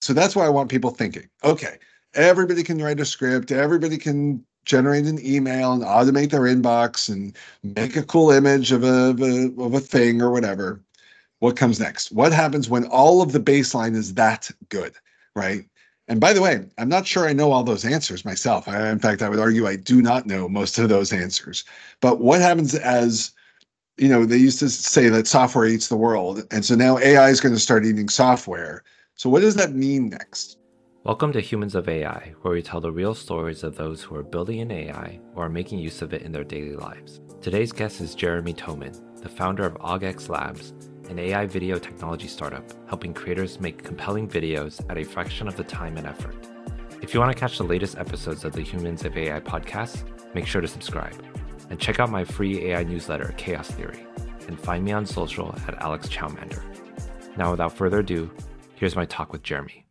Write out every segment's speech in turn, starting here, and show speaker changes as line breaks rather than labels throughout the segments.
So that's why I want people thinking. Okay, everybody can write a script. Everybody can generate an email and automate their inbox and make a cool image of a, of a, of a thing or whatever. What comes next? What happens when all of the baseline is that good, right? And by the way, I'm not sure I know all those answers myself. I, in fact, I would argue I do not know most of those answers. But what happens as you know, they used to say that software eats the world. And so now AI is going to start eating software. So what does that mean next?
Welcome to Humans of AI, where we tell the real stories of those who are building an AI or are making use of it in their daily lives. Today's guest is Jeremy Toeman, the founder of AugX Labs, an AI video technology startup helping creators make compelling videos at a fraction of the time and effort. If you want to catch the latest episodes of the Humans of AI podcast, make sure to subscribe and check out my free AI newsletter, Chaos Theory, and find me on social at Alex Chaomander. Now, without further ado, here's my talk with Jeremy.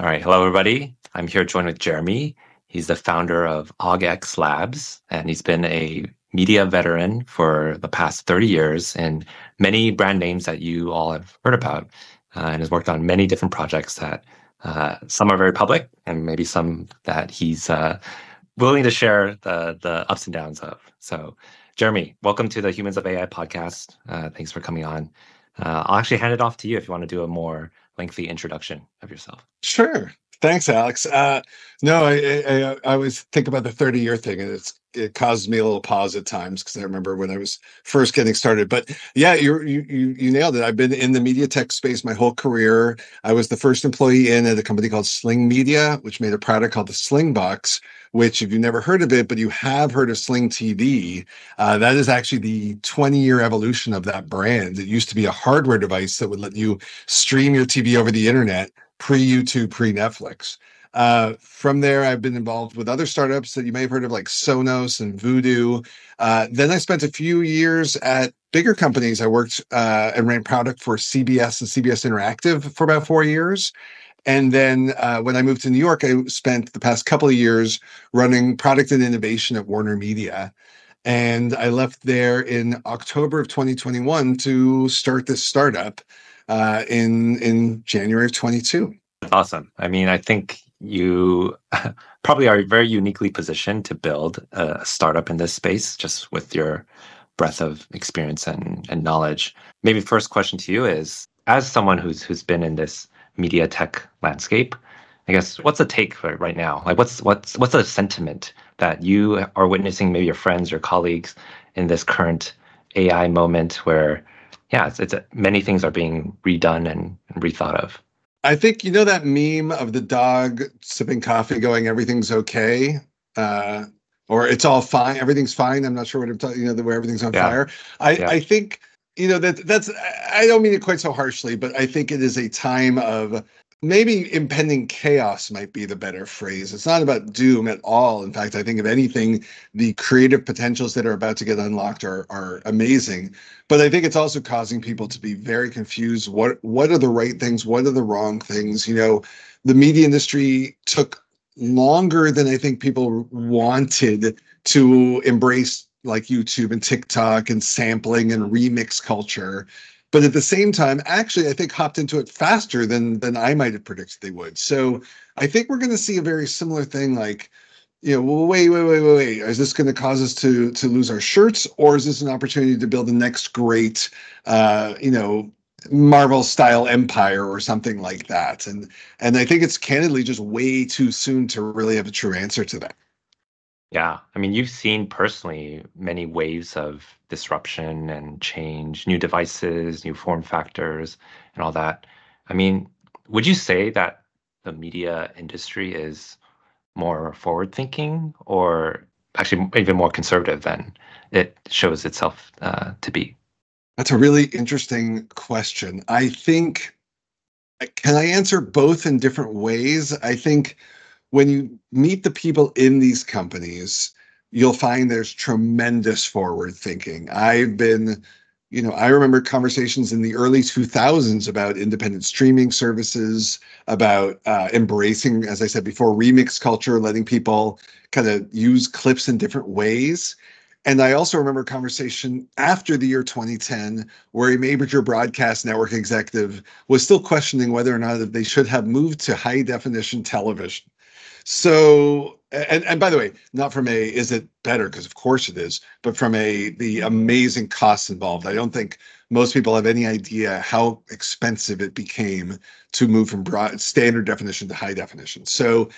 All right, hello everybody. I'm here joined with Jeremy. He's the founder of AugX Labs, and he's been a media veteran for the past 30 years in many brand names that you all have heard about, uh, and has worked on many different projects that uh, some are very public and maybe some that he's uh, willing to share the the ups and downs of. So, Jeremy, welcome to the Humans of AI podcast. Uh, thanks for coming on. Uh, I'll actually hand it off to you if you want to do a more lengthy introduction of yourself.
Sure. Thanks, Alex. Uh, no, I, I, I always think about the 30 year thing, and it causes me a little pause at times because I remember when I was first getting started. But yeah, you you you nailed it. I've been in the media tech space my whole career. I was the first employee in at a company called Sling Media, which made a product called the Slingbox. Which, if you've never heard of it, but you have heard of Sling TV, uh, that is actually the 20 year evolution of that brand. It used to be a hardware device that would let you stream your TV over the internet pre YouTube, pre Netflix. Uh, from there, I've been involved with other startups that you may have heard of, like Sonos and Vudu. Uh, then I spent a few years at bigger companies. I worked uh, and ran product for CBS and CBS Interactive for about four years. And then uh, when I moved to New York, I spent the past couple of years running product and innovation at Warner Media. And I left there in October of 2021 to start this startup uh, in in January of 22.
Awesome. I mean, I think you probably are very uniquely positioned to build a startup in this space just with your breadth of experience and, and knowledge. Maybe first question to you is as someone who's who's been in this media tech landscape, I guess what's the take for right now? Like what's what's what's the sentiment that you are witnessing maybe your friends or colleagues in this current AI moment where yeah, it's, it's many things are being redone and, and rethought of.
I think you know that meme of the dog sipping coffee, going "Everything's okay," uh, or "It's all fine, everything's fine." I'm not sure what I'm talking. You know, the where everything's on yeah. fire. I yeah. I think you know that that's. I don't mean it quite so harshly, but I think it is a time of maybe impending chaos might be the better phrase. It's not about doom at all. In fact, I think if anything, the creative potentials that are about to get unlocked are are amazing. But I think it's also causing people to be very confused. What what are the right things? What are the wrong things? You know, the media industry took longer than I think people wanted to embrace like YouTube and TikTok and sampling and remix culture. But at the same time actually i think hopped into it faster than than i might have predicted they would. So i think we're going to see a very similar thing like you know well, wait wait wait wait wait. Is this going to cause us to to lose our shirts or is this an opportunity to build the next great uh you know marvel style empire or something like that? And and i think it's candidly just way too soon to really have a true answer to that
yeah. I mean, you've seen personally many waves of disruption and change, new devices, new form factors, and all that. I mean, would you say that the media industry is more forward thinking or actually even more conservative than it shows itself uh, to be?
That's a really interesting question. I think, can I answer both in different ways? I think when you meet the people in these companies, you'll find there's tremendous forward thinking. I've been, you know, I remember conversations in the early 2000s about independent streaming services, about uh, embracing, as I said before, remix culture, letting people kind of use clips in different ways. And I also remember a conversation after the year 2010 where a major broadcast network executive was still questioning whether or not they should have moved to high definition television. So, and, and by the way, not from a is it better because of course it is, but from a the amazing costs involved. I don't think most people have any idea how expensive it became to move from broad standard definition to high definition. So,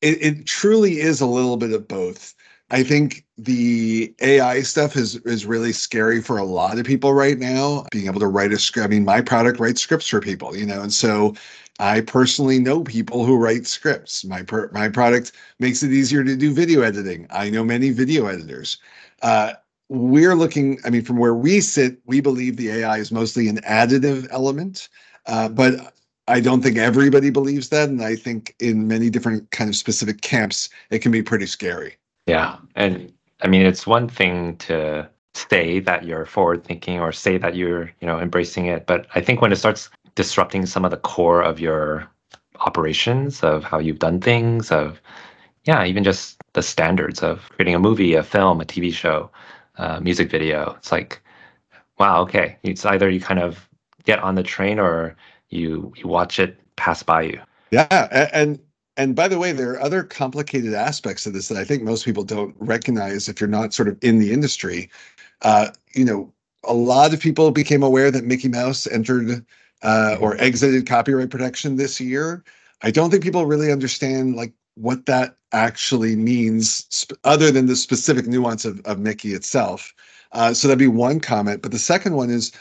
it, it truly is a little bit of both. I think the AI stuff is is really scary for a lot of people right now. Being able to write a script. I mean, my product writes scripts for people, you know, and so I personally know people who write scripts. My per, my product makes it easier to do video editing. I know many video editors. Uh, we're looking. I mean, from where we sit, we believe the AI is mostly an additive element, uh, but I don't think everybody believes that, and I think in many different kind of specific camps, it can be pretty scary.
Yeah. And I mean, it's one thing to say that you're forward thinking or say that you're, you know, embracing it. But I think when it starts disrupting some of the core of your operations, of how you've done things, of, yeah, even just the standards of creating a movie, a film, a TV show, a music video, it's like, wow, okay. It's either you kind of get on the train or you, you watch it pass by you.
Yeah. And, and by the way, there are other complicated aspects of this that I think most people don't recognize if you're not sort of in the industry. Uh, you know, a lot of people became aware that Mickey Mouse entered uh, or exited copyright protection this year. I don't think people really understand like what that actually means, sp- other than the specific nuance of, of Mickey itself. Uh, so that'd be one comment. But the second one is,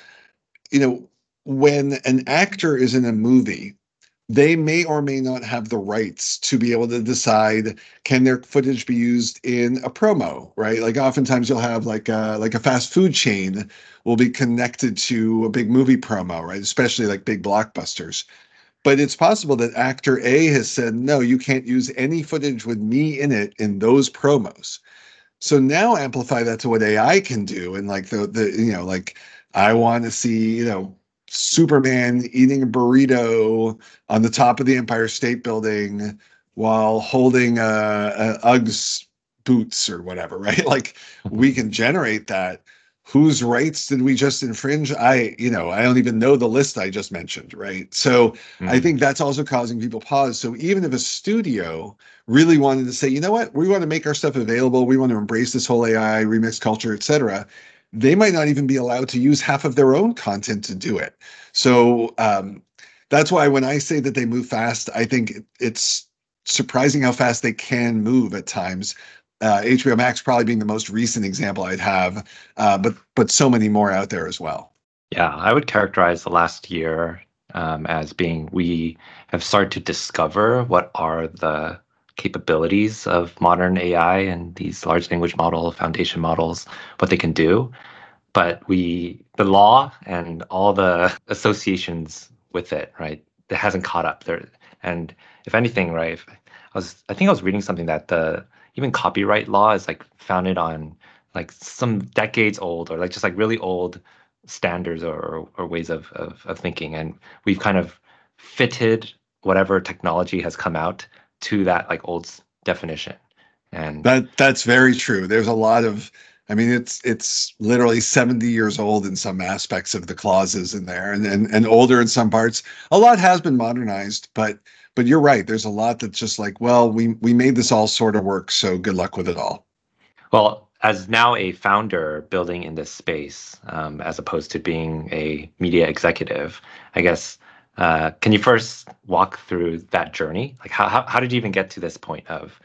you know, when an actor is in a movie, they may or may not have the rights to be able to decide can their footage be used in a promo right? Like oftentimes you'll have like a like a fast food chain will be connected to a big movie promo right? Especially like big blockbusters. But it's possible that actor a has said no you can't use any footage with me in it in those promos. So now amplify that to what ai can do and like the the you know like i want to see you know Superman eating a burrito on the top of the Empire State Building while holding a, a Uggs boots or whatever, right? Like we can generate that. Whose rights did we just infringe? I, you know, I don't even know the list I just mentioned, right? So mm-hmm. I think that's also causing people pause. So even if a studio really wanted to say, you know what, we want to make our stuff available, we want to embrace this whole AI remix culture, et cetera, they might not even be allowed to use half of their own content to do it. So um, that's why when I say that they move fast, I think it's surprising how fast they can move at times. Uh, HBO Max probably being the most recent example I'd have, uh, but but so many more out there as well.
Yeah, I would characterize the last year um, as being we have started to discover what are the capabilities of modern AI and these large language model foundation models, what they can do. But we, the law and all the associations with it, right, that hasn't caught up there. And if anything, right, I was, I think I was reading something that the even copyright law is like founded on like some decades old or like just like really old standards or, or ways of, of, of thinking. And we've kind of fitted whatever technology has come out to that like old definition. And
that that's very true. There's a lot of i mean it's it's literally 70 years old in some aspects of the clauses in there and and, and older in some parts. A lot has been modernized but but you're right. There's a lot that's just like well we we made this all sort of work so good luck with it all.
Well as now a founder building in this space um, as opposed to being a media executive i guess uh, can you first walk through that journey? Like, how, how, how did you even get to this point of,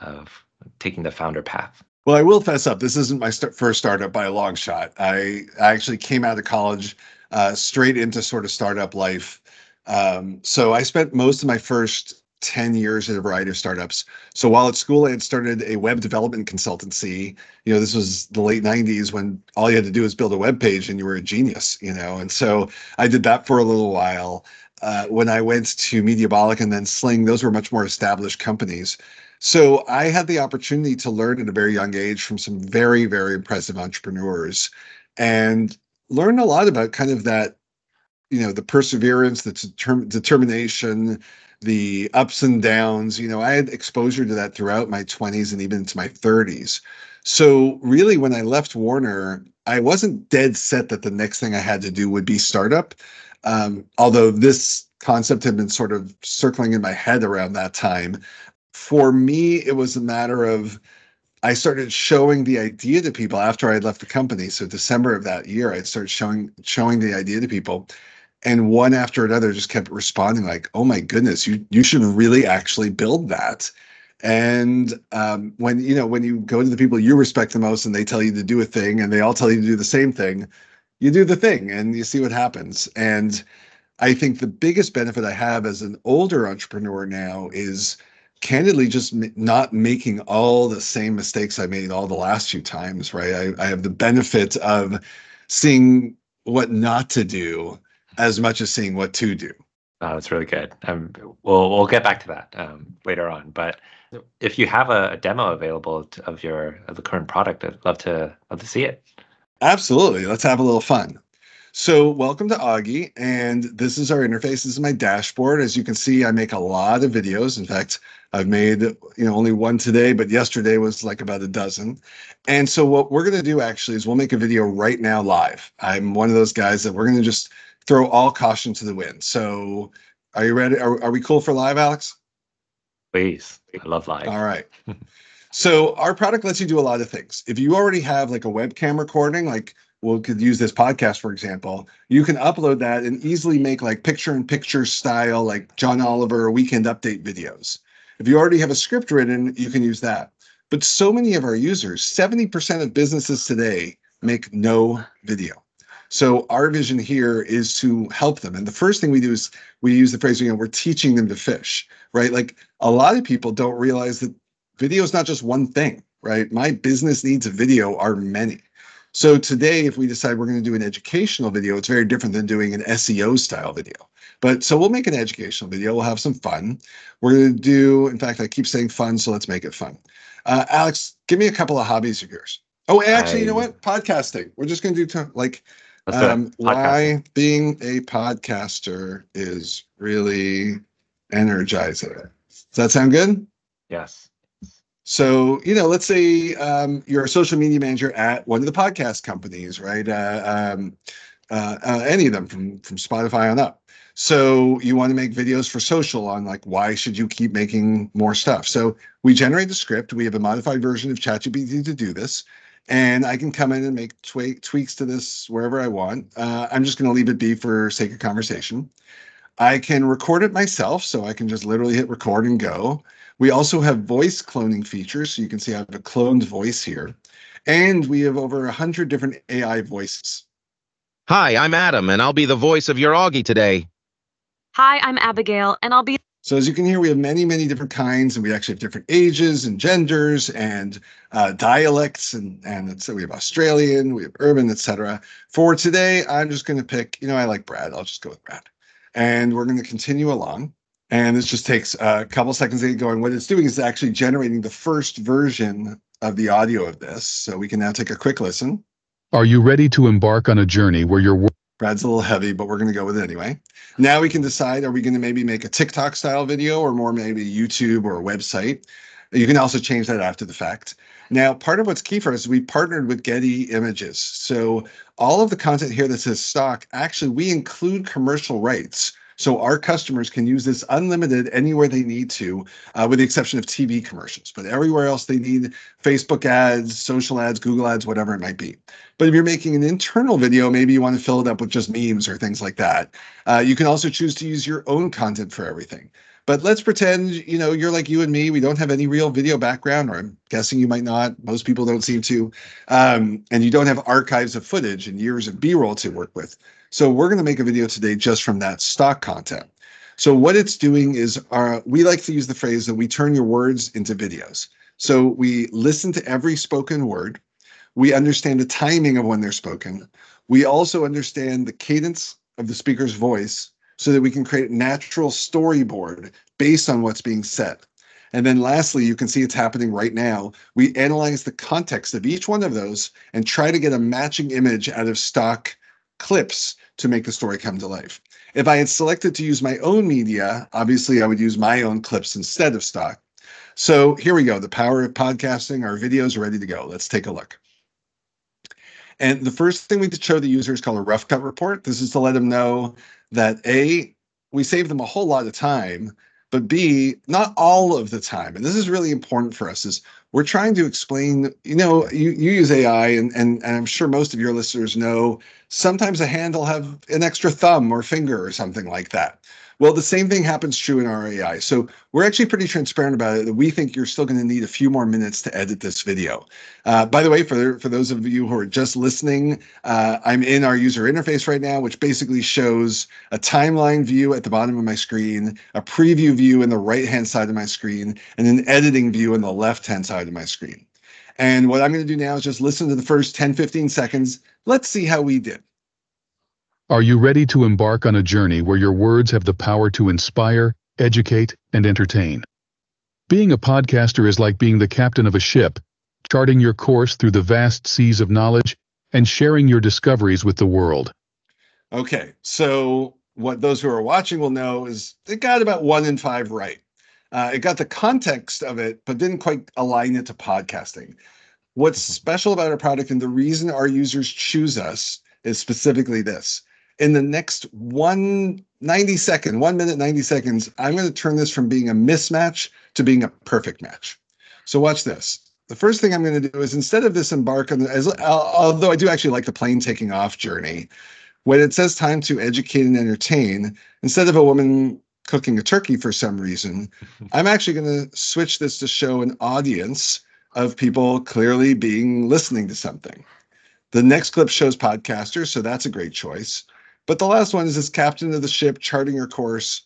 of taking the founder path?
Well, I will fess up. This isn't my st- first startup by a long shot. I, I actually came out of college uh, straight into sort of startup life. Um, so I spent most of my first 10 years at a variety of startups. So while at school, I had started a web development consultancy. You know, this was the late 90s when all you had to do was build a web page and you were a genius, you know. And so I did that for a little while. Uh, when I went to Mediabolic and then Sling, those were much more established companies. So I had the opportunity to learn at a very young age from some very, very impressive entrepreneurs and learn a lot about kind of that, you know, the perseverance, the determ- determination, the ups and downs. You know, I had exposure to that throughout my 20s and even into my 30s. So really, when I left Warner, I wasn't dead set that the next thing I had to do would be startup. Um, although this concept had been sort of circling in my head around that time. For me, it was a matter of I started showing the idea to people after I had left the company. So December of that year, I'd started showing showing the idea to people. And one after another just kept responding like, oh my goodness, you you should really actually build that. And um, when you know when you go to the people you respect the most and they tell you to do a thing and they all tell you to do the same thing, you do the thing and you see what happens. And I think the biggest benefit I have as an older entrepreneur now is candidly just not making all the same mistakes I made all the last few times, right? I, I have the benefit of seeing what not to do as much as seeing what to do.
Oh, that's really good. Um, we'll we'll get back to that um, later on. But if you have a, a demo available to, of your of the current product, I'd love to love to see it.
Absolutely. Let's have a little fun. So welcome to Augie, and this is our interface. This is my dashboard. As you can see, I make a lot of videos. In fact, I've made you know only one today, but yesterday was like about a dozen. And so what we're going to do actually is we'll make a video right now live. I'm one of those guys that we're going to just throw all caution to the wind. So are you ready? Are, are we cool for live, Alex?
Please. I love live.
All right. so our product lets you do a lot of things. If you already have like a webcam recording, like we could use this podcast for example you can upload that and easily make like picture in picture style like john oliver weekend update videos if you already have a script written you can use that but so many of our users 70% of businesses today make no video so our vision here is to help them and the first thing we do is we use the phrase you know we're teaching them to fish right like a lot of people don't realize that video is not just one thing right my business needs a video are many so today, if we decide we're going to do an educational video, it's very different than doing an SEO style video. But so we'll make an educational video. We'll have some fun. We're going to do, in fact, I keep saying fun, so let's make it fun. Uh, Alex, give me a couple of hobbies of yours. Oh, actually, I, you know what? Podcasting. We're just going to do t- like um, why being a podcaster is really energizing. Does that sound good?
Yes.
So, you know, let's say um, you're a social media manager at one of the podcast companies, right? Uh, um, uh, uh, any of them from from Spotify on up. So you want to make videos for social on like why should you keep making more stuff? So we generate the script. We have a modified version of ChatGPT to do this, and I can come in and make twe- tweaks to this wherever I want. Uh, I'm just going to leave it be for sake of conversation. I can record it myself, so I can just literally hit record and go. We also have voice cloning features. So you can see I have a cloned voice here. And we have over 100 different AI voices.
Hi, I'm Adam, and I'll be the voice of your Augie today.
Hi, I'm Abigail, and I'll be.
So as you can hear, we have many, many different kinds, and we actually have different ages and genders and uh, dialects, and and so we have Australian, we have urban, etc. For today, I'm just going to pick. You know, I like Brad. I'll just go with Brad, and we're going to continue along. And this just takes a couple seconds to get going. What it's doing is actually generating the first version of the audio of this. So we can now take a quick listen.
Are you ready to embark on a journey where your
Brad's a little heavy, but we're going to go with it anyway. Now we can decide are we going to maybe make a TikTok style video or more maybe YouTube or a website? You can also change that after the fact. Now, part of what's key for us is we partnered with Getty Images. So all of the content here that says stock, actually, we include commercial rights. So our customers can use this unlimited anywhere they need to, uh, with the exception of TV commercials. But everywhere else they need Facebook ads, social ads, Google ads, whatever it might be. But if you're making an internal video, maybe you want to fill it up with just memes or things like that. Uh, you can also choose to use your own content for everything. But let's pretend, you know, you're like you and me. We don't have any real video background, or I'm guessing you might not. Most people don't seem to. Um, and you don't have archives of footage and years of B-roll to work with. So we're going to make a video today just from that stock content. So what it's doing is our, uh, we like to use the phrase that we turn your words into videos. So we listen to every spoken word. We understand the timing of when they're spoken. We also understand the cadence of the speaker's voice so that we can create a natural storyboard based on what's being said. And then lastly, you can see it's happening right now. We analyze the context of each one of those and try to get a matching image out of stock clips to make the story come to life. If I had selected to use my own media, obviously I would use my own clips instead of stock. So here we go. The power of podcasting. Our videos are ready to go. Let's take a look. And the first thing we show the user is called a rough cut report. This is to let them know that A, we save them a whole lot of time, but B, not all of the time. And this is really important for us is we're trying to explain, you know, you, you use AI and, and, and I'm sure most of your listeners know sometimes a hand will have an extra thumb or finger or something like that. Well, the same thing happens true in our AI. So we're actually pretty transparent about it. We think you're still going to need a few more minutes to edit this video. Uh, by the way, for, for those of you who are just listening, uh, I'm in our user interface right now, which basically shows a timeline view at the bottom of my screen, a preview view in the right-hand side of my screen, and an editing view in the left-hand side of my screen. And what I'm going to do now is just listen to the first 10, 15 seconds. Let's see how we did.
Are you ready to embark on a journey where your words have the power to inspire, educate, and entertain? Being a podcaster is like being the captain of a ship, charting your course through the vast seas of knowledge and sharing your discoveries with the world.
Okay, so what those who are watching will know is it got about one in five right. Uh, it got the context of it, but didn't quite align it to podcasting. What's special about our product and the reason our users choose us is specifically this in the next one 90 second, one minute, 90 seconds, I'm going to turn this from being a mismatch to being a perfect match. So watch this. The first thing I'm going to do is instead of this embark on, as, although I do actually like the plane taking off journey, when it says time to educate and entertain, instead of a woman cooking a turkey for some reason, I'm actually going to switch this to show an audience of people clearly being listening to something. The next clip shows podcasters, so that's a great choice. But the last one is this captain of the ship charting your course.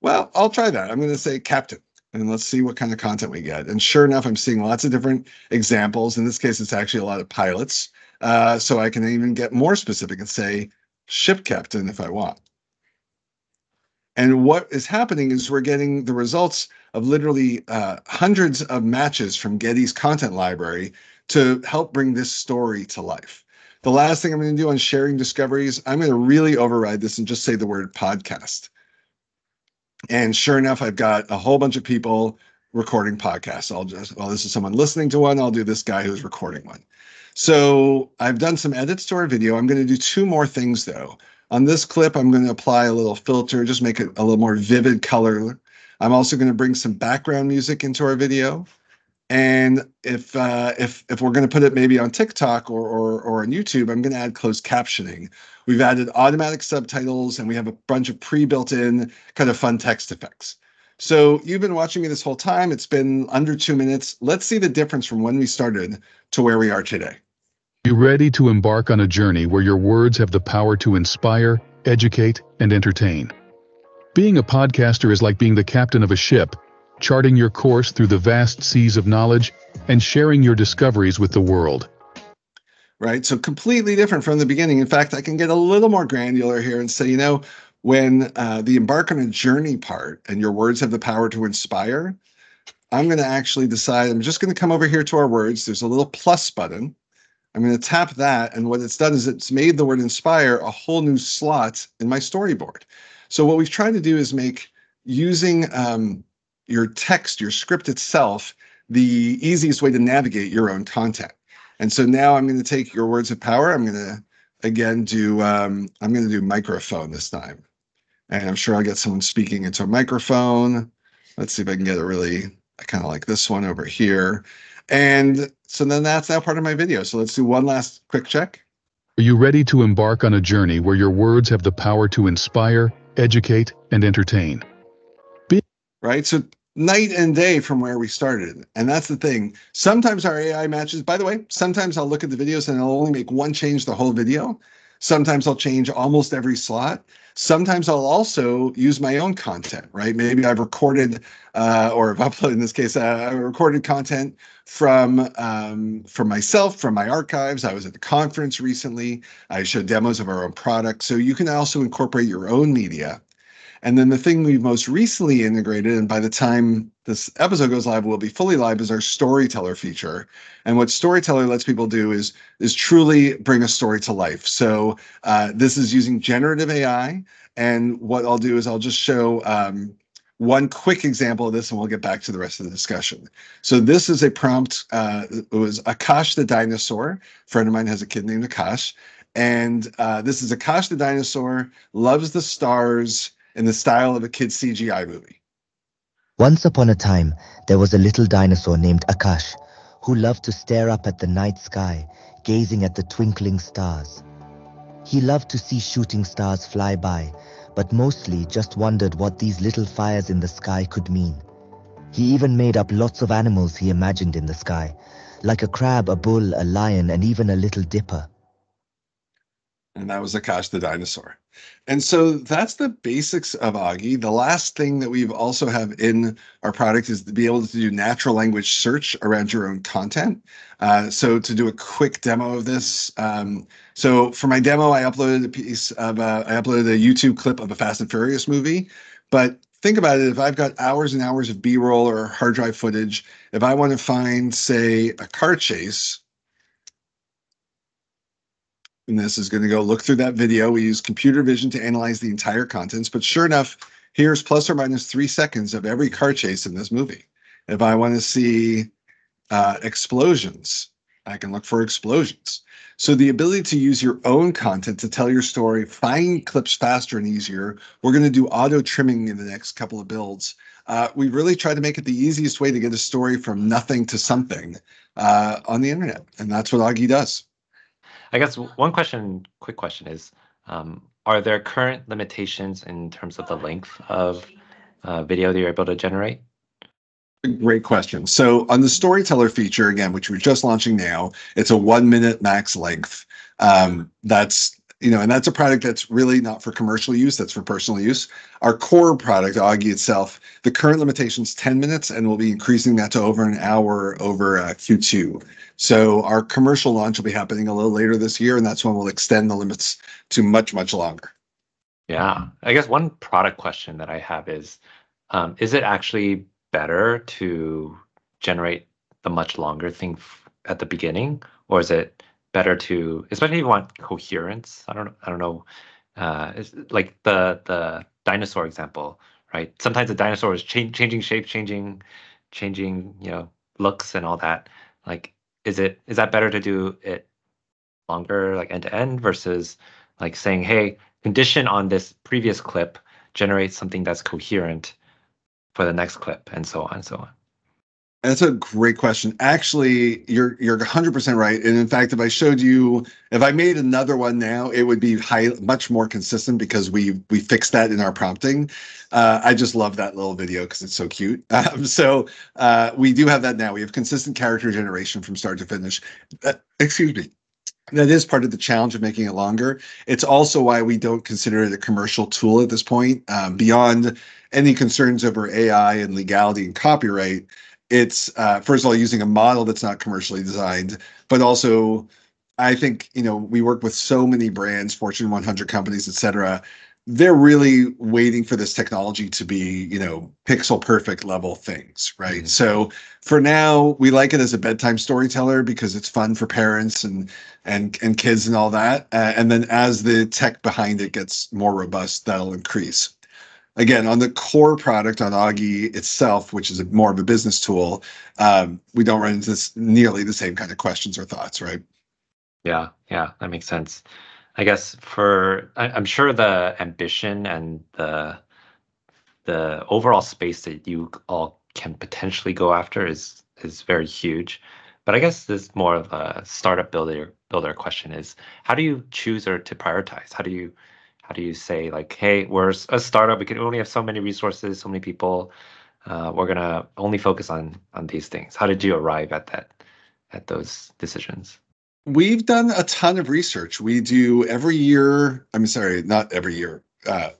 Well, I'll try that. I'm going to say captain and let's see what kind of content we get. And sure enough, I'm seeing lots of different examples. In this case, it's actually a lot of pilots. Uh, so I can even get more specific and say ship captain if I want. And what is happening is we're getting the results of literally uh, hundreds of matches from Getty's content library to help bring this story to life. The last thing I'm going to do on sharing discoveries, I'm going to really override this and just say the word podcast. And sure enough, I've got a whole bunch of people recording podcasts. I'll just, well, this is someone listening to one. I'll do this guy who's recording one. So I've done some edits to our video. I'm going to do two more things though. On this clip, I'm going to apply a little filter, just make it a little more vivid color. I'm also going to bring some background music into our video. And if uh, if if we're going to put it maybe on TikTok or, or or on YouTube, I'm going to add closed captioning. We've added automatic subtitles, and we have a bunch of pre-built-in kind of fun text effects. So you've been watching me this whole time. It's been under two minutes. Let's see the difference from when we started to where we are today.
You ready to embark on a journey where your words have the power to inspire, educate, and entertain? Being a podcaster is like being the captain of a ship charting your course through the vast seas of knowledge and sharing your discoveries with the world.
Right. So completely different from the beginning. In fact, I can get a little more granular here and say, you know, when uh, the embark on a journey part and your words have the power to inspire, I'm going to actually decide, I'm just going to come over here to our words. There's a little plus button. I'm going to tap that. And what it's done is it's made the word inspire a whole new slot in my storyboard. So what we've tried to do is make using um, your text, your script itself, the easiest way to navigate your own content. And so now I'm going to take your words of power. I'm going to again do um, I'm going to do microphone this time, and I'm sure I'll get someone speaking into a microphone. Let's see if I can get it really. I kind of like this one over here. And so then that's now part of my video. So let's do one last quick check.
Are you ready to embark on a journey where your words have the power to inspire, educate, and entertain?
Be- right. So night and day from where we started. And that's the thing. Sometimes our AI matches, by the way, sometimes I'll look at the videos and I'll only make one change the whole video. Sometimes I'll change almost every slot. Sometimes I'll also use my own content, right? Maybe I've recorded uh, or I've uploaded in this case, uh, I recorded content from um, from myself, from my archives. I was at the conference recently. I showed demos of our own product. So you can also incorporate your own media and then the thing we've most recently integrated, and by the time this episode goes live, will be fully live, is our storyteller feature. And what storyteller lets people do is is truly bring a story to life. So uh, this is using generative AI, and what I'll do is I'll just show um, one quick example of this, and we'll get back to the rest of the discussion. So this is a prompt. Uh, it was Akash the dinosaur. A friend of mine has a kid named Akash, and uh, this is Akash the dinosaur loves the stars in the style of a kid's CGI movie.
Once upon a time, there was a little dinosaur named Akash who loved to stare up at the night sky, gazing at the twinkling stars. He loved to see shooting stars fly by, but mostly just wondered what these little fires in the sky could mean. He even made up lots of animals he imagined in the sky, like a crab, a bull, a lion, and even a little dipper
and that was Akash the dinosaur. And so that's the basics of Augie. The last thing that we've also have in our product is to be able to do natural language search around your own content. Uh, so to do a quick demo of this, um, so for my demo, I uploaded a piece of uh, I uploaded a YouTube clip of a Fast and Furious movie. But think about it: if I've got hours and hours of B-roll or hard drive footage, if I want to find, say, a car chase, and this is going to go look through that video. We use computer vision to analyze the entire contents, but sure enough, here's plus or minus three seconds of every car chase in this movie. If I want to see uh, explosions, I can look for explosions. So the ability to use your own content to tell your story, find clips faster and easier. We're going to do auto trimming in the next couple of builds. Uh, we really try to make it the easiest way to get a story from nothing to something uh, on the internet, and that's what Augie does.
I guess one question, quick question is, um, are there current limitations in terms of the length of uh, video that you're able to generate?
Great question. So on the storyteller feature, again, which we're just launching now, it's a one minute max length. Um, that's you know, and that's a product that's really not for commercial use, that's for personal use. Our core product, Augie itself, the current limitation is 10 minutes, and we'll be increasing that to over an hour over uh, Q2. So our commercial launch will be happening a little later this year, and that's when we'll extend the limits to much, much longer.
Yeah. I guess one product question that I have is, um, is it actually better to generate the much longer thing at the beginning, or is it better to, especially if you want coherence. I don't, I don't know, uh, like the the dinosaur example, right? Sometimes the dinosaur is cha- changing shape, changing, changing, you know, looks and all that. Like, is it is that better to do it longer, like end to end, versus like saying, hey, condition on this previous clip generates something that's coherent for the next clip, and so on and so on.
That's a great question. Actually, you're you're 100% right. And in fact, if I showed you, if I made another one now, it would be high, much more consistent because we we fixed that in our prompting. Uh, I just love that little video because it's so cute. Um, so uh, we do have that now. We have consistent character generation from start to finish. Uh, excuse me. That is part of the challenge of making it longer. It's also why we don't consider it a commercial tool at this point. Um, beyond any concerns over AI and legality and copyright it's uh, first of all using a model that's not commercially designed, but also I think you know we work with so many brands, Fortune 100 companies, et cetera. They're really waiting for this technology to be, you know, pixel perfect level things, right? Mm-hmm. So for now, we like it as a bedtime storyteller because it's fun for parents and and and kids and all that. Uh, and then as the tech behind it gets more robust, that'll increase again on the core product on Augie itself, which is a, more of a business tool, um, we don't run into this, nearly the same kind of questions or thoughts, right?
Yeah, yeah, that makes sense. I guess for I, I'm sure the ambition and the the overall space that you all can potentially go after is is very huge. But I guess this more of a startup builder builder question is how do you choose or to prioritize? How do you how do you say like hey we're a startup. We can only have so many resources so many people. Uh, we're gonna only focus on on these things. How did you arrive at that at those decisions?
We've done a ton of research. We do every year i'm sorry not every year uh,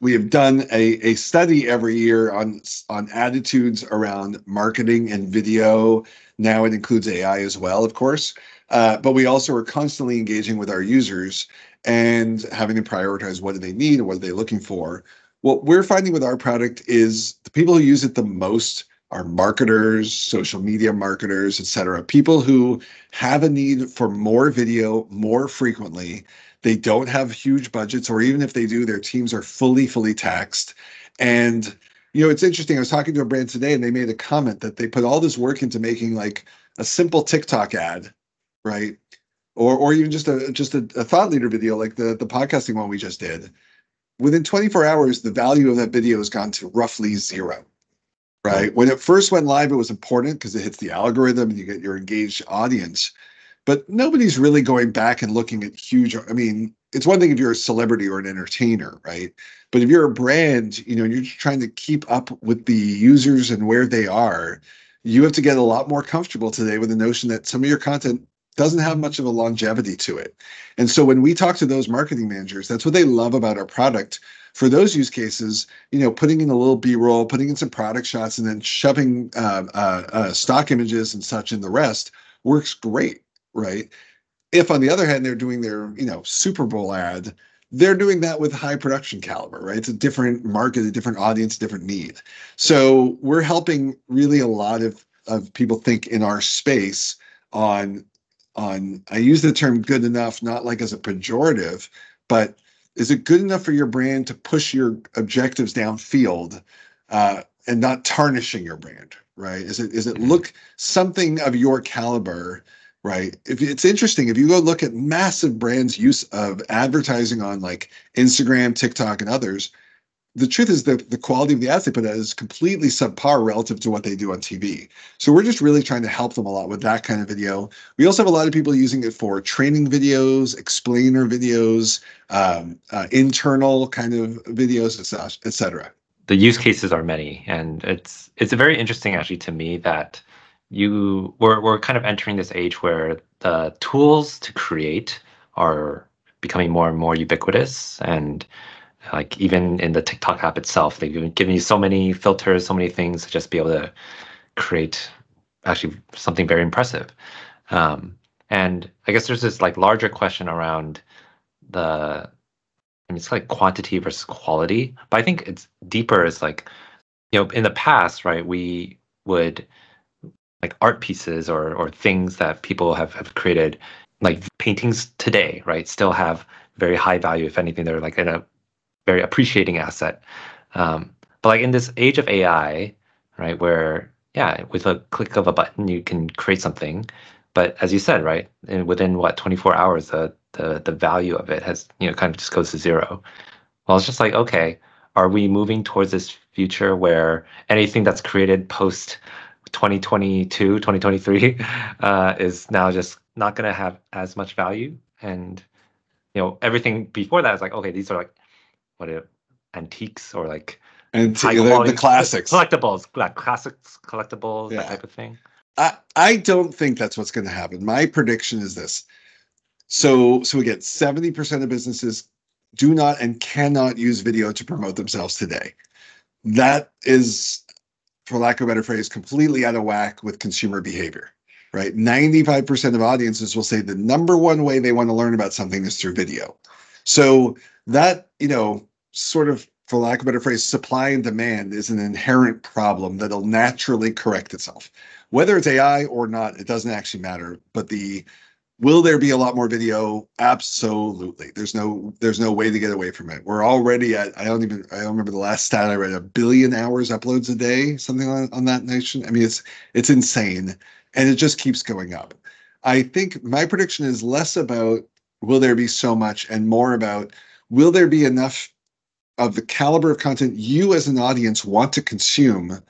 we have done a, a study every year on on attitudes around marketing and video. Now it includes ai as well of course. Uh, but we also are constantly engaging with our users and having to prioritize what do they need and what are they looking for. What we're finding with our product is the people who use it the most are marketers, social media marketers, etc. People who have a need for more video more frequently. They don't have huge budgets, or even if they do, their teams are fully, fully taxed. And you know, it's interesting. I was talking to a brand today, and they made a comment that they put all this work into making like a simple TikTok ad, right? Or or even just a just a, a thought leader video like the the podcasting one we just did. Within 24 hours, the value of that video has gone to roughly zero. Right. When it first went live, it was important because it hits the algorithm and you get your engaged audience. But nobody's really going back and looking at huge. I mean, it's one thing if you're a celebrity or an entertainer, right? But if you're a brand, you know, you're trying to keep up with the users and where they are, you have to get a lot more comfortable today with the notion that some of your content doesn't have much of a longevity to it. And so when we talk to those marketing managers, that's what they love about our product. For those use cases, you know, putting in a little B-roll, putting in some product shots, and then shoving uh, uh, uh, stock images and such in the rest works great, right? If on the other hand they're doing their, you know, Super Bowl ad, they're doing that with high production caliber, right? It's a different market, a different audience, different need. So we're helping really a lot of of people think in our space on on I use the term good enough not like as a pejorative, but is it good enough for your brand to push your objectives downfield uh, and not tarnishing your brand, right? Is it is it mm-hmm. look something of your caliber right? If it's interesting, if you go look at massive brands' use of advertising on like Instagram, TikTok, and others, the truth is that the quality of the ads they put out is completely subpar relative to what they do on TV. So we're just really trying to help them a lot with that kind of video. We also have a lot of people using it for training videos, explainer videos, um, uh, internal kind of videos, etc.
The use cases are many, and it's it's very interesting actually to me that you we're we're kind of entering this age where the tools to create are becoming more and more ubiquitous and like even in the TikTok app itself, they've given you so many filters, so many things to just be able to create actually something very impressive. Um, and I guess there's this like larger question around the I mean it's like quantity versus quality, but I think it's deeper is like, you know, in the past, right, we would like art pieces or or things that people have, have created like paintings today right still have very high value if anything they're like in a very appreciating asset. Um, but like in this age of ai right where yeah with a click of a button you can create something. But as you said right within what 24 hours the, the the value of it has you know kind of just goes to zero. Well it's just like okay are we moving towards this future where anything that's created post 2022, 2023 uh, is now just not going to have as much value. And, you know, everything before that is like, okay, these are like, what are antiques or like
and the, the classics,
collectibles, like classics, collectibles, yeah. that type of thing.
I, I don't think that's what's going to happen. My prediction is this. So, so we get 70% of businesses do not and cannot use video to promote themselves today. That is for lack of a better phrase, completely out of whack with consumer behavior, right? 95% of audiences will say the number one way they want to learn about something is through video. So that, you know, sort of, for lack of a better phrase, supply and demand is an inherent problem that'll naturally correct itself. Whether it's AI or not, it doesn't actually matter. But the Will there be a lot more video? Absolutely. There's no there's no way to get away from it. We're already at I don't even I don't remember the last stat I read a billion hours uploads a day, something on, on that nation. I mean it's it's insane and it just keeps going up. I think my prediction is less about will there be so much and more about will there be enough of the caliber of content you as an audience want to consume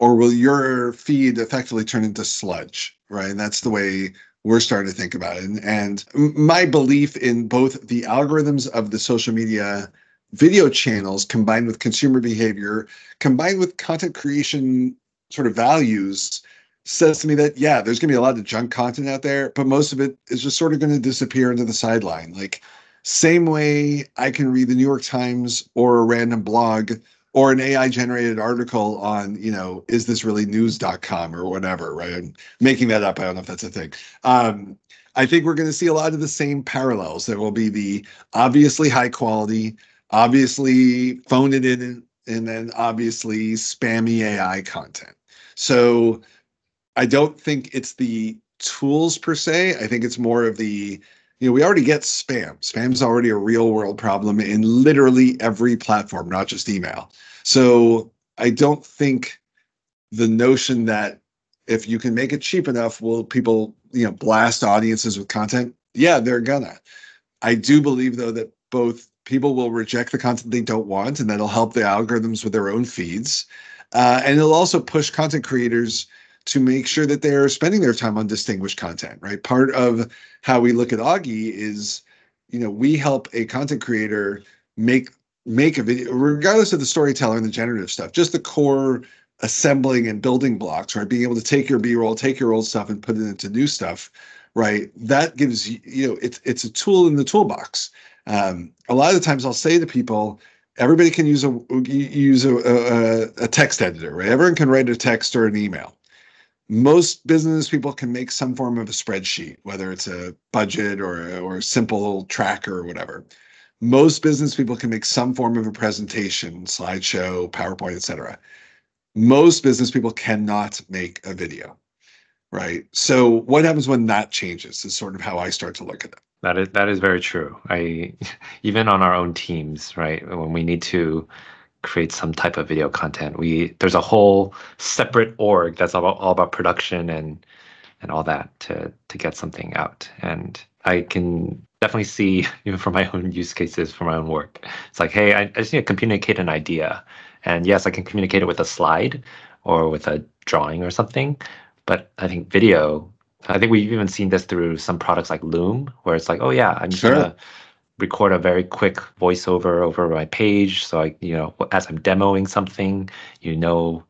or will your feed effectively turn into sludge right and that's the way we're starting to think about it. And, and my belief in both the algorithms of the social media video channels combined with consumer behavior, combined with content creation sort of values, says to me that, yeah, there's going to be a lot of junk content out there, but most of it is just sort of going to disappear into the sideline. Like, same way I can read the New York Times or a random blog or an AI generated article on, you know, is this really news.com or whatever, right? I'm making that up. I don't know if that's a thing. Um, I think we're going to see a lot of the same parallels. There will be the obviously high quality, obviously phone it in, and then obviously spammy AI content. So I don't think it's the tools per se. I think it's more of the you know, we already get spam. Spam is already a real world problem in literally every platform, not just email. So I don't think the notion that if you can make it cheap enough, will people, you know, blast audiences with content? Yeah, they're gonna. I do believe though that both people will reject the content they don't want, and that'll help the algorithms with their own feeds. Uh, and it'll also push content creators to make sure that they're spending their time on distinguished content, right? Part of how we look at Augie is, you know, we help a content creator make make a video, regardless of the storyteller and the generative stuff, just the core assembling and building blocks, right? Being able to take your B-roll, take your old stuff and put it into new stuff, right? That gives you, you know, it's it's a tool in the toolbox. Um, a lot of the times I'll say to people, everybody can use a use a, a, a text editor, right? Everyone can write a text or an email. Most business people can make some form of a spreadsheet, whether it's a budget or or a simple tracker or whatever most business people can make some form of a presentation, slideshow, PowerPoint, etc. Most business people cannot make a video, right? So what happens when that changes is sort of how I start to look at it.
That is that is very true. I even on our own teams, right? When we need to create some type of video content, we there's a whole separate org that's all about, all about production and and all that to to get something out. And I can definitely see even for my own use cases for my own work. It's like, hey, I, I just need to communicate an idea. And yes, I can communicate it with a slide or with a drawing or something. But I think video, I think we've even seen this through some products like Loom, where it's like, oh yeah, I'm sure. gonna record a very quick voiceover over my page. So I, you know, as I'm demoing something, you know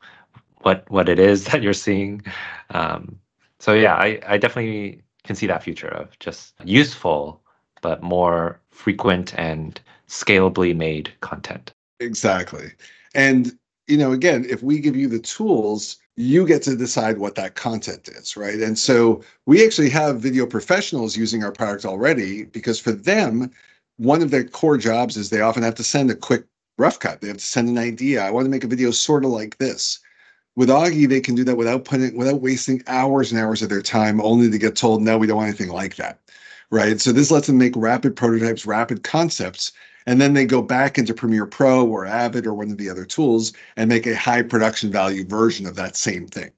what what it is that you're seeing. Um, so yeah, I, I definitely can see that future of just useful but more frequent and scalably made content.
Exactly. And, you know, again, if we give you the tools, you get to decide what that content is, right? And so we actually have video professionals using our product already because for them, one of their core jobs is they often have to send a quick rough cut. They have to send an idea. I want to make a video sort of like this. With Augie, they can do that without putting without wasting hours and hours of their time only to get told, no, we don't want anything like that right? So this lets them make rapid prototypes, rapid concepts, and then they go back into Premiere Pro or Avid or one of the other tools and make a high production value version of that same thing.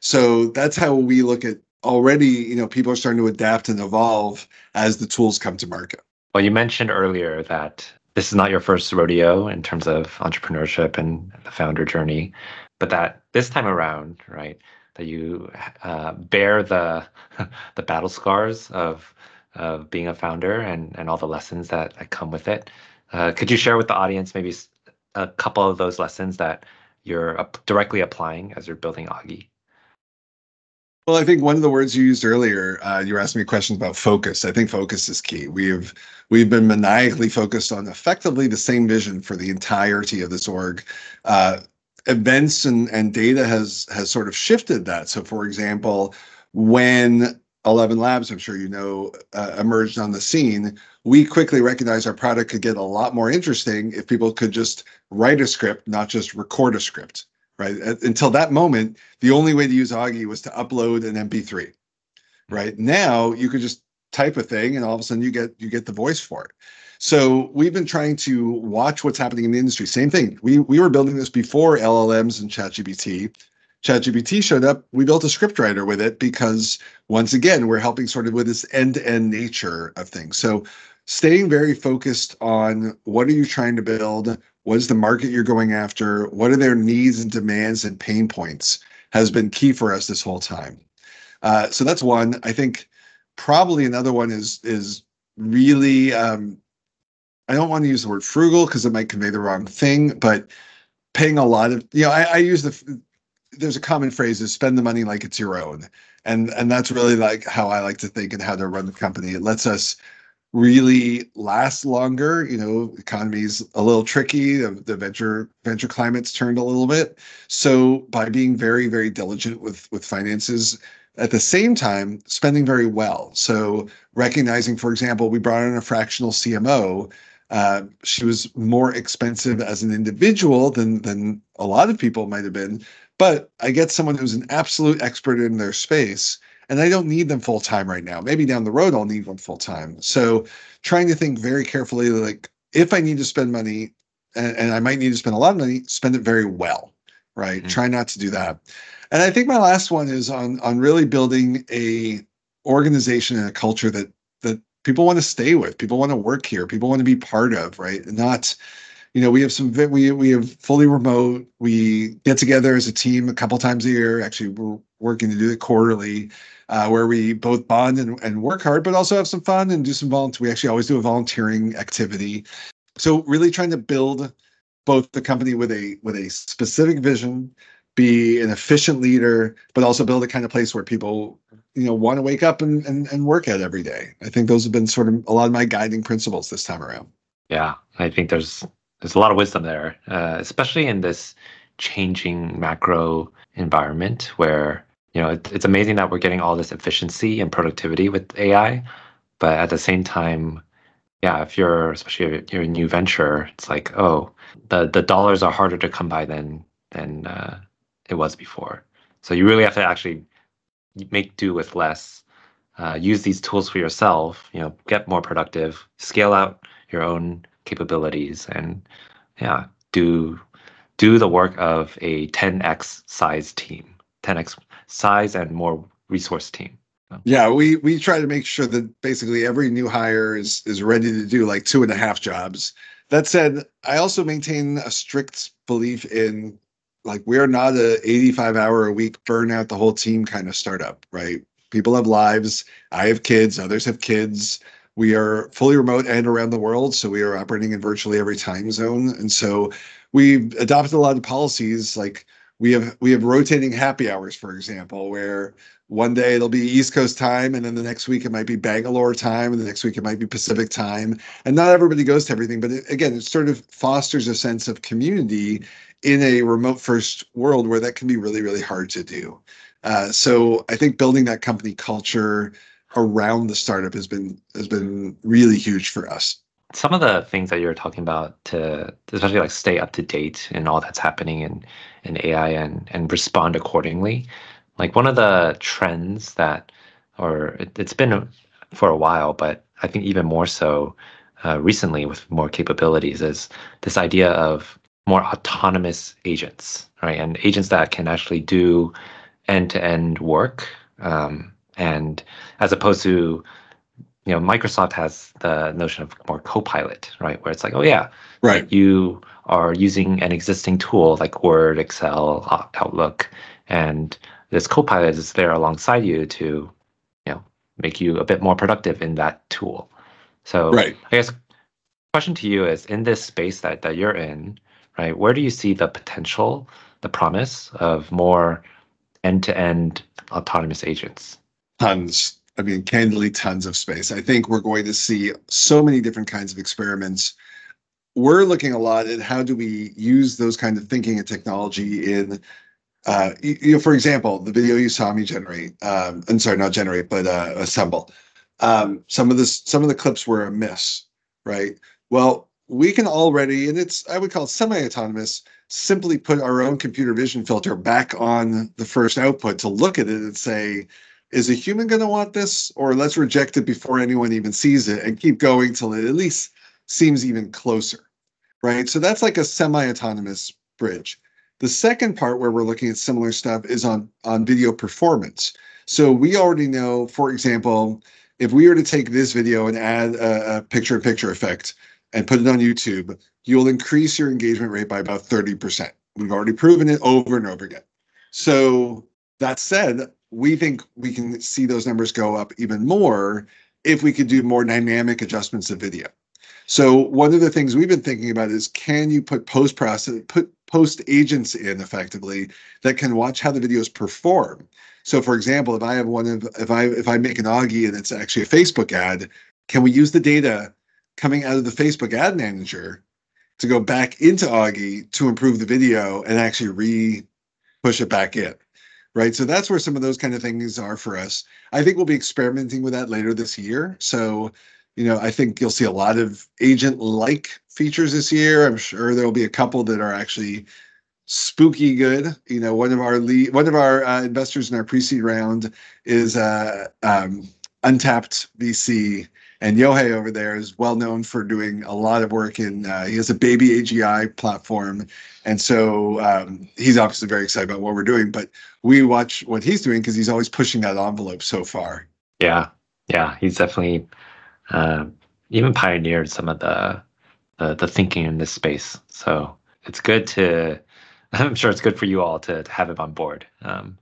So that's how we look at already, you know, people are starting to adapt and evolve as the tools come to market.
Well, you mentioned earlier that this is not your first rodeo in terms of entrepreneurship and the founder journey, but that this time around, right, that you uh, bear the the battle scars of of being a founder and, and all the lessons that, that come with it. Uh, could you share with the audience maybe a couple of those lessons that you're directly applying as you're building Augie?
Well, I think one of the words you used earlier, uh, you were asking me questions about focus. I think focus is key. We've we've been maniacally focused on effectively the same vision for the entirety of this org. Uh, events and, and data has has sort of shifted that. So, for example, when 11 Labs, I'm sure you know, uh, emerged on the scene, we quickly recognized our product could get a lot more interesting if people could just write a script, not just record a script, right? Uh, until that moment, the only way to use Augie was to upload an MP3, hmm. right? Now you could just type a thing and all of a sudden you get you get the voice for it. So we've been trying to watch what's happening in the industry. Same thing. We we were building this before LLMs and ChatGPT. ChatGPT showed up, we built a scriptwriter with it because once again, we're helping sort of with this end-to-end nature of things. So staying very focused on what are you trying to build? What is the market you're going after? What are their needs and demands and pain points has been key for us this whole time. Uh, so that's one. I think probably another one is is really um, I don't want to use the word frugal because it might convey the wrong thing, but paying a lot of you know I, I use the there's a common phrase is spend the money like it's your own and and that's really like how i like to think and how to run the company it lets us really last longer you know economy's a little tricky the, the venture venture climate's turned a little bit. So by being very very diligent with with finances at the same time spending very well. So recognizing for example we brought in a fractional cmo uh, she was more expensive as an individual than than a lot of people might have been but I get someone who's an absolute expert in their space, and I don't need them full time right now. Maybe down the road I'll need one full time. So trying to think very carefully, like if I need to spend money, and, and I might need to spend a lot of money, spend it very well. right? Mm-hmm. Try not to do that. And I think my last one is on on really building a organization and a culture that that people want to stay with, people want to work here, people want to be part of, right? Not you know, we have some we we have fully remote. We get together as a team a couple times a year. Actually, we're working to do it quarterly, uh, where we both bond and, and work hard, but also have some fun and do some volunteer. We actually always do a volunteering activity. So really trying to build both the company with a with a specific vision, be an efficient leader, but also build a kind of place where people you know want to wake up and, and and work at every day. I think those have been sort of a lot of my guiding principles this time around.
Yeah, I think there's there's a lot of wisdom there, uh, especially in this changing macro environment where you know it, it's amazing that we're getting all this efficiency and productivity with AI, but at the same time, yeah, if you're especially if you're a new venture, it's like oh the the dollars are harder to come by than than uh, it was before. So you really have to actually make do with less. Uh, use these tools for yourself. You know, get more productive. Scale out your own capabilities and yeah do do the work of a 10x size team 10x size and more resource team.
Yeah we we try to make sure that basically every new hire is is ready to do like two and a half jobs. That said i also maintain a strict belief in like we're not a 85 hour a week burn out the whole team kind of startup right? People have lives. I have kids. Others have kids we are fully remote and around the world, so we are operating in virtually every time zone. And so we've adopted a lot of policies like we have we have rotating happy hours, for example, where one day it'll be East Coast time, and then the next week it might be Bangalore time, and the next week it might be Pacific time. And not everybody goes to everything, but it, again, it sort of fosters a sense of community in a remote first world where that can be really, really hard to do. Uh, so I think building that company culture, around the startup has been has been really huge for us
some of the things that you're talking about to especially like stay up to date and all that's happening in in AI and and respond accordingly. Like one of the trends that, or it, has been for a while, but I think even more so uh, recently with more capabilities is this idea of more autonomous agents, right? And agents that can actually do end to end work um, and as opposed to you know microsoft has the notion of more copilot right? Where it's like oh yeah
right.
you are using an existing tool like word excel outlook and this copilot is there alongside you to you know make you a bit more productive in that tool. So
right.
I guess question to you is in this space that, that you're in right where do you see the potential the promise of more end-to-end autonomous agents
tons i mean candidly tons of space i think we're going to see so many different kinds of experiments we're looking a lot at how do we use those kind of thinking and technology in uh, you know, for example, the video you saw me generate, um, I'm sorry, not generate, but uh, assemble. Um, some of this, some of the clips were a miss, right? Well, we can already, and it's I would call it semi-autonomous, simply put our own computer vision filter back on the first output to look at it and say, is a human going to want this or let's reject it before anyone even sees it and keep going till it at least seems even closer right? So that's like a semi-autonomous bridge. The second part where we're looking at similar stuff is on on video performance. So we already know for example if we were to take this video and add a, a picture in picture effect and put it on youtube you'll increase your engagement rate by about 30% we've already proven it over and over again. So that said we think we can see those numbers go up even more if we could do more dynamic adjustments of video. So one of the things we've been thinking about is can you put post process put post agents in effectively that can watch how the videos perform. So for example, if I have one of if I if I make an Augie and it's actually a Facebook ad, can we use the data coming out of the Facebook ad manager to go back into Augie to improve the video and actually re push it back in? Right? So that's where some of those kind of things are for us. I think we'll be experimenting with that later this year. So, you know, I think you'll see a lot of agent-like features this year. I'm sure there'll be a couple that are actually spooky good. You know, one of our lead, one of our uh, investors in our pre-seed round is uh, um, Untapped VC, And Yohei over there is well known for doing a lot of work in. Uh, he has a baby AGI platform, and so um, he's obviously very excited about what we're doing. But we watch what he's doing because he's always pushing that envelope so far.
Yeah, yeah, he's definitely uh, even pioneered some of the, the the thinking in this space. So it's good to. I'm sure it's good for you all to, to have him on board. Um,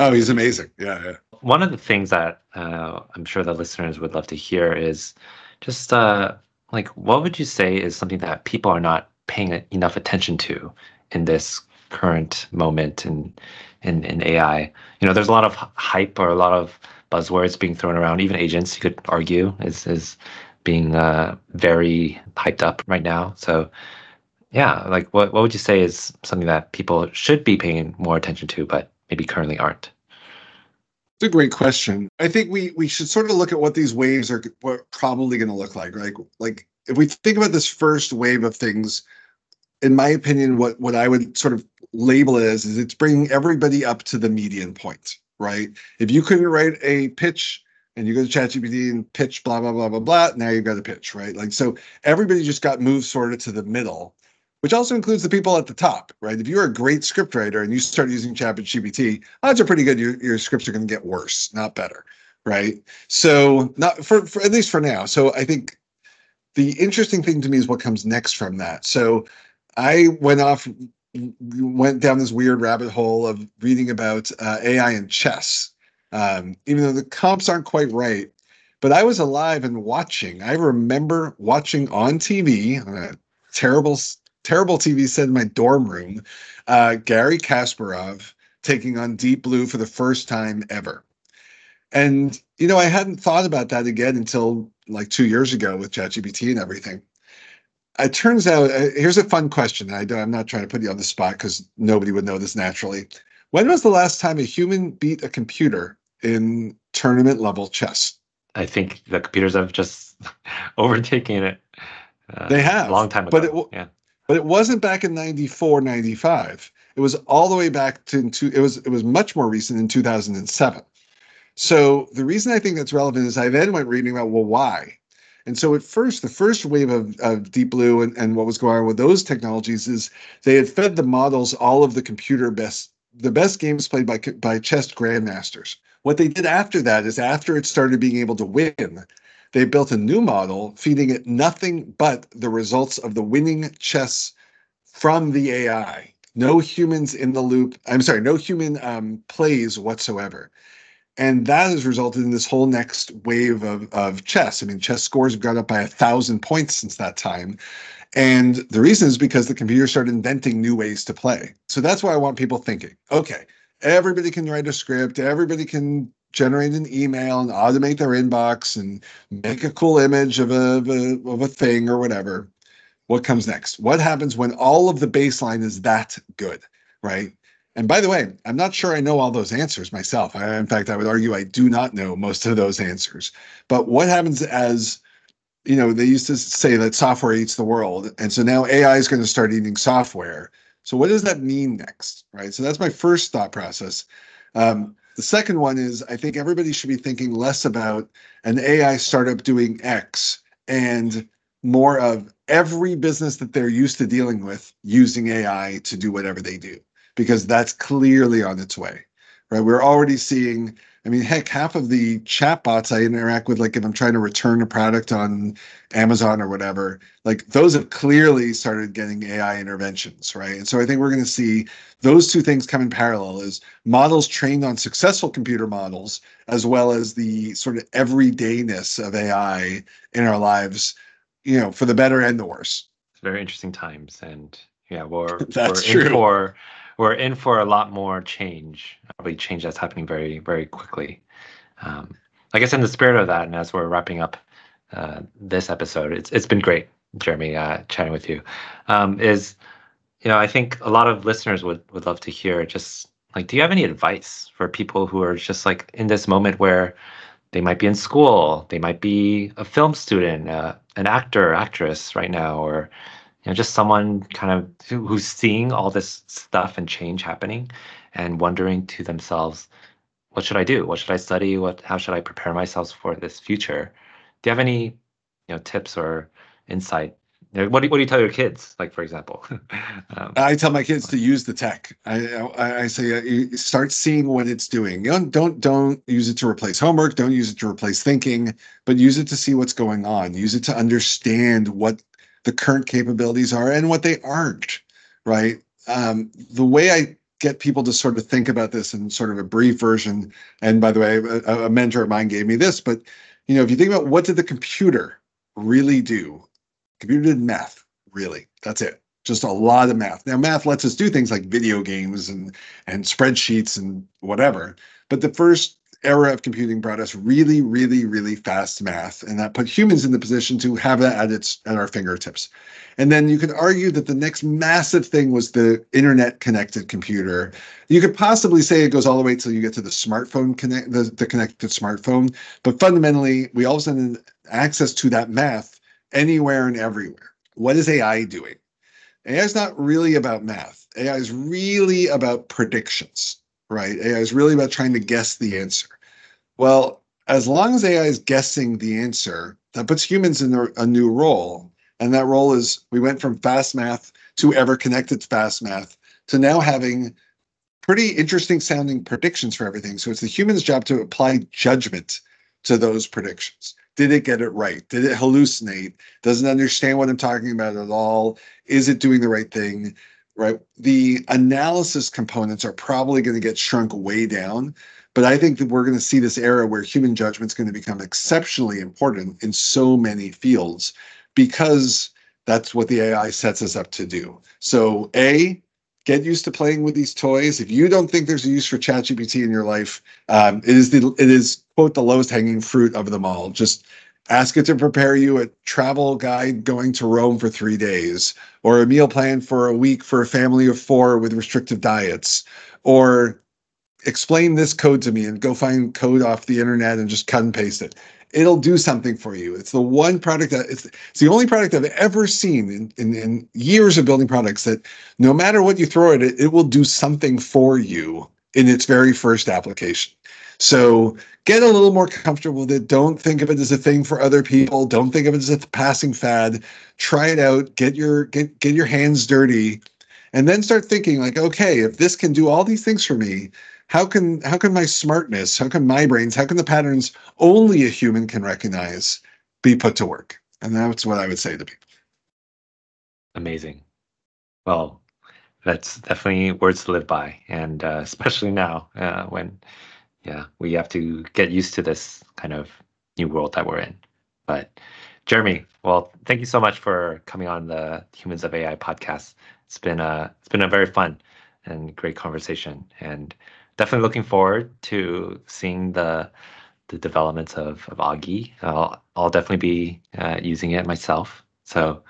oh, he's amazing. Yeah, yeah
one of the things that uh, I'm sure the listeners would love to hear is just uh, like what would you say is something that people are not paying enough attention to in this current moment in in, in AI? You know, there's a lot of hype or a lot of buzzwords being thrown around. Even agents, you could argue, is is being uh, very hyped up right now. So, yeah, like what what would you say is something that people should be paying more attention to, but maybe currently aren't?
It's a great question. I think we we should sort of look at what these waves are what probably going to look like. Like like if we think about this first wave of things, in my opinion, what what I would sort of label it as is it's bringing everybody up to the median point, right? If you couldn't write a pitch and you go to ChatGPT and pitch blah blah blah blah blah, now you've got a pitch, right? Like so, everybody just got moved sort of to the middle which also includes the people at the top, right? If you're a great scriptwriter and you start using ChatGPT, odds are pretty good your, your scripts are going to get worse, not better, right? So, not for, for at least for now. So, I think the interesting thing to me is what comes next from that. So, I went off, went down this weird rabbit hole of reading about uh, AI and chess, um, even though the comps aren't quite right. But I was alive and watching. I remember watching on TV, on a terrible terrible TV set in my dorm room, uh, Garry Kasparov taking on Deep Blue for the first time ever. And, you know, I hadn't thought about that again until like two years ago with ChatGPT and everything. It turns out, uh, here's a fun question. I am not trying to put you on the spot because nobody would know this naturally. When was the last time a human beat a computer in tournament level chess?
I think the computers have just overtaken it.
Uh, they have
a long time ago.
But it, yeah. But it wasn't back in 94, 95. It was all the way back to it was it was much more recent in 2007. So the reason I think that's relevant is I then went reading about well why. And so at first, the first wave of, of Deep Blue and, and what was going on with those technologies is they had fed the models all of the computer best the best games played by by chess grandmasters. What they did after that is after it started being able to win, they built a new model, feeding it nothing but the results of the winning chess from the AI. No humans in the loop. I'm sorry, no human um, plays whatsoever. And that has resulted in this whole next wave of, of chess. I mean, chess scores have gone up by a thousand points since that time. And the reason is because the computer started inventing new ways to play. So that's why I want people thinking okay, everybody can write a script, everybody can generate an email and automate their inbox and make a cool image of a, of a, of a thing or whatever. What comes next? What happens when all of the baseline is that good, right? And by the way, I'm not sure I know all those answers myself. I, in fact, I would argue I do not know most of those answers. But what happens as you know, they used to say that software eats the world. And so now AI is going to start eating software. So what does that mean next? Right. So that's my first thought process. Um, the second one is I think everybody should be thinking less about an AI startup doing X and more of every business that they're used to dealing with using AI to do whatever they do, because that's clearly on its way. Right. We're already seeing I mean, heck, half of the chatbots I interact with, like if I'm trying to return a product on Amazon or whatever, like those have clearly started getting AI interventions, right? And so I think we're going to see those two things come in parallel is models trained on successful computer models, as well as the sort of everydayness of AI in our lives, you know, for the better and the worse.
It's very interesting times. And yeah, we're, we're in for we're in for a lot more change, probably change that's happening very, very quickly. Um, I guess in the spirit of that, and as we're wrapping up uh, this episode, it's it's been great, Jeremy, uh, chatting with you. Um, is you know, I think a lot of listeners would would love to hear just like, do you have any advice for people who are just like in this moment where they might be in school, they might be a film student, uh, an actor, actress right now, or know, just someone kind of who's seeing all this stuff and change happening and wondering to themselves, what should I do? What should I study? What how should I prepare myself for this future? do you have any you know tips or insight what do, what do you tell your kids? Like, for example,
um, I tell my kids to use the tech. I I, I say uh, you start seeing what it's doing. You don't, don't don't use it to replace homework. Don't use it to replace thinking, but use it to see what's going on. Use it to understand what the current capabilities are and what they aren't. Right. Um, the way I get people to sort of think about this in sort of a brief version. And by the way, a, a mentor of mine gave me this, but you know, if you think about what did the computer really do Computer did math, really. That's it. Just a lot of math. Now, math lets us do things like video games and and spreadsheets and whatever. But the first era of computing brought us really, really, really fast math, and that put humans in the position to have that at its at our fingertips. And then you could argue that the next massive thing was the internet connected computer. You could possibly say it goes all the way till you get to the smartphone connect the, the connected smartphone. But fundamentally, we all of a sudden access to that math anywhere and everywhere. What is AI doing? AI is not really about math. AI is really about predictions, right? AI is really about trying to guess the answer. Well, as long as AI is guessing the answer, that puts humans in a, new role. And that role is we went from fast math to ever connected fast math to now having pretty interesting sounding predictions for everything. So it's the human's job to apply judgment to those predictions. Did it get it right? Did it hallucinate? Doesn't understand what I'm talking about at all? Is it doing the right thing? Right. The analysis components are probably going to get shrunk way down. But I think that we're going to see this era where human judgment is going to become exceptionally important in so many fields because that's what the AI sets us up to do. So, A, get used to playing with these toys. If you don't think there's a use for ChatGPT in your life, um, it is the it is quote the lowest hanging fruit of them all. Just ask it to prepare you a travel guide going to Rome for three days, or a meal plan for a week for a family of four with restrictive diets, or explain this code to me and go find code off the internet and just cut and paste it. It'll do something for you. It's the one product that it's, it's the only product I've ever seen in, in, in years of building products that no matter what you throw at it, it will do something for you in its very first application. So get a little more comfortable with it. Don't think of it as a thing for other people. Don't think of it as a passing fad. Try it out. Get your get get your hands dirty, and then start thinking like, okay, if this can do all these things for me, how can how can my smartness, how can my brains, how can the patterns only a human can recognize be put to work? And that's what I would say to people.
Amazing. Well, that's definitely words to live by, and uh, especially now uh, when yeah, we have to get used to this kind of new world that we're in. But Jeremy, well, thank you so much for coming on the Humans of AI podcast. It's been a it's been a very fun and great conversation, and definitely looking forward to seeing the the developments of, of Augie. I'll I'll definitely be uh, using it myself. So,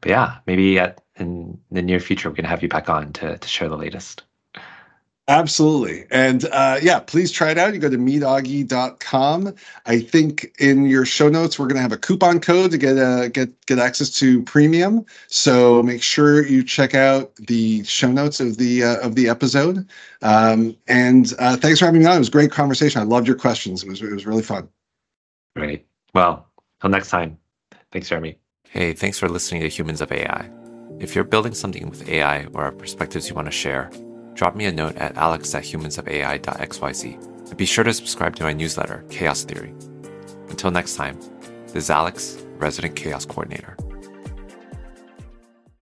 but yeah, maybe at, in the near future we can have you back on to to share the latest.
Absolutely. And uh, yeah, please try it out. You go to meetaugie.com. I think in your show notes, we're going to have a coupon code to get uh, get get access to premium. So make sure you check out the show notes of the uh, of the episode. Um, and uh, thanks for having me on. It was a great conversation. I loved your questions. It was it was really fun.
Great. Well, until next time. Thanks, Jeremy. Hey, thanks for listening to Humans of AI. If you're building something with AI or perspectives you want to share, drop me a note at alex at humansofai.xyz. And be sure to subscribe to my newsletter, Chaos Theory. Until next time, this is Alex, Resident Chaos Coordinator.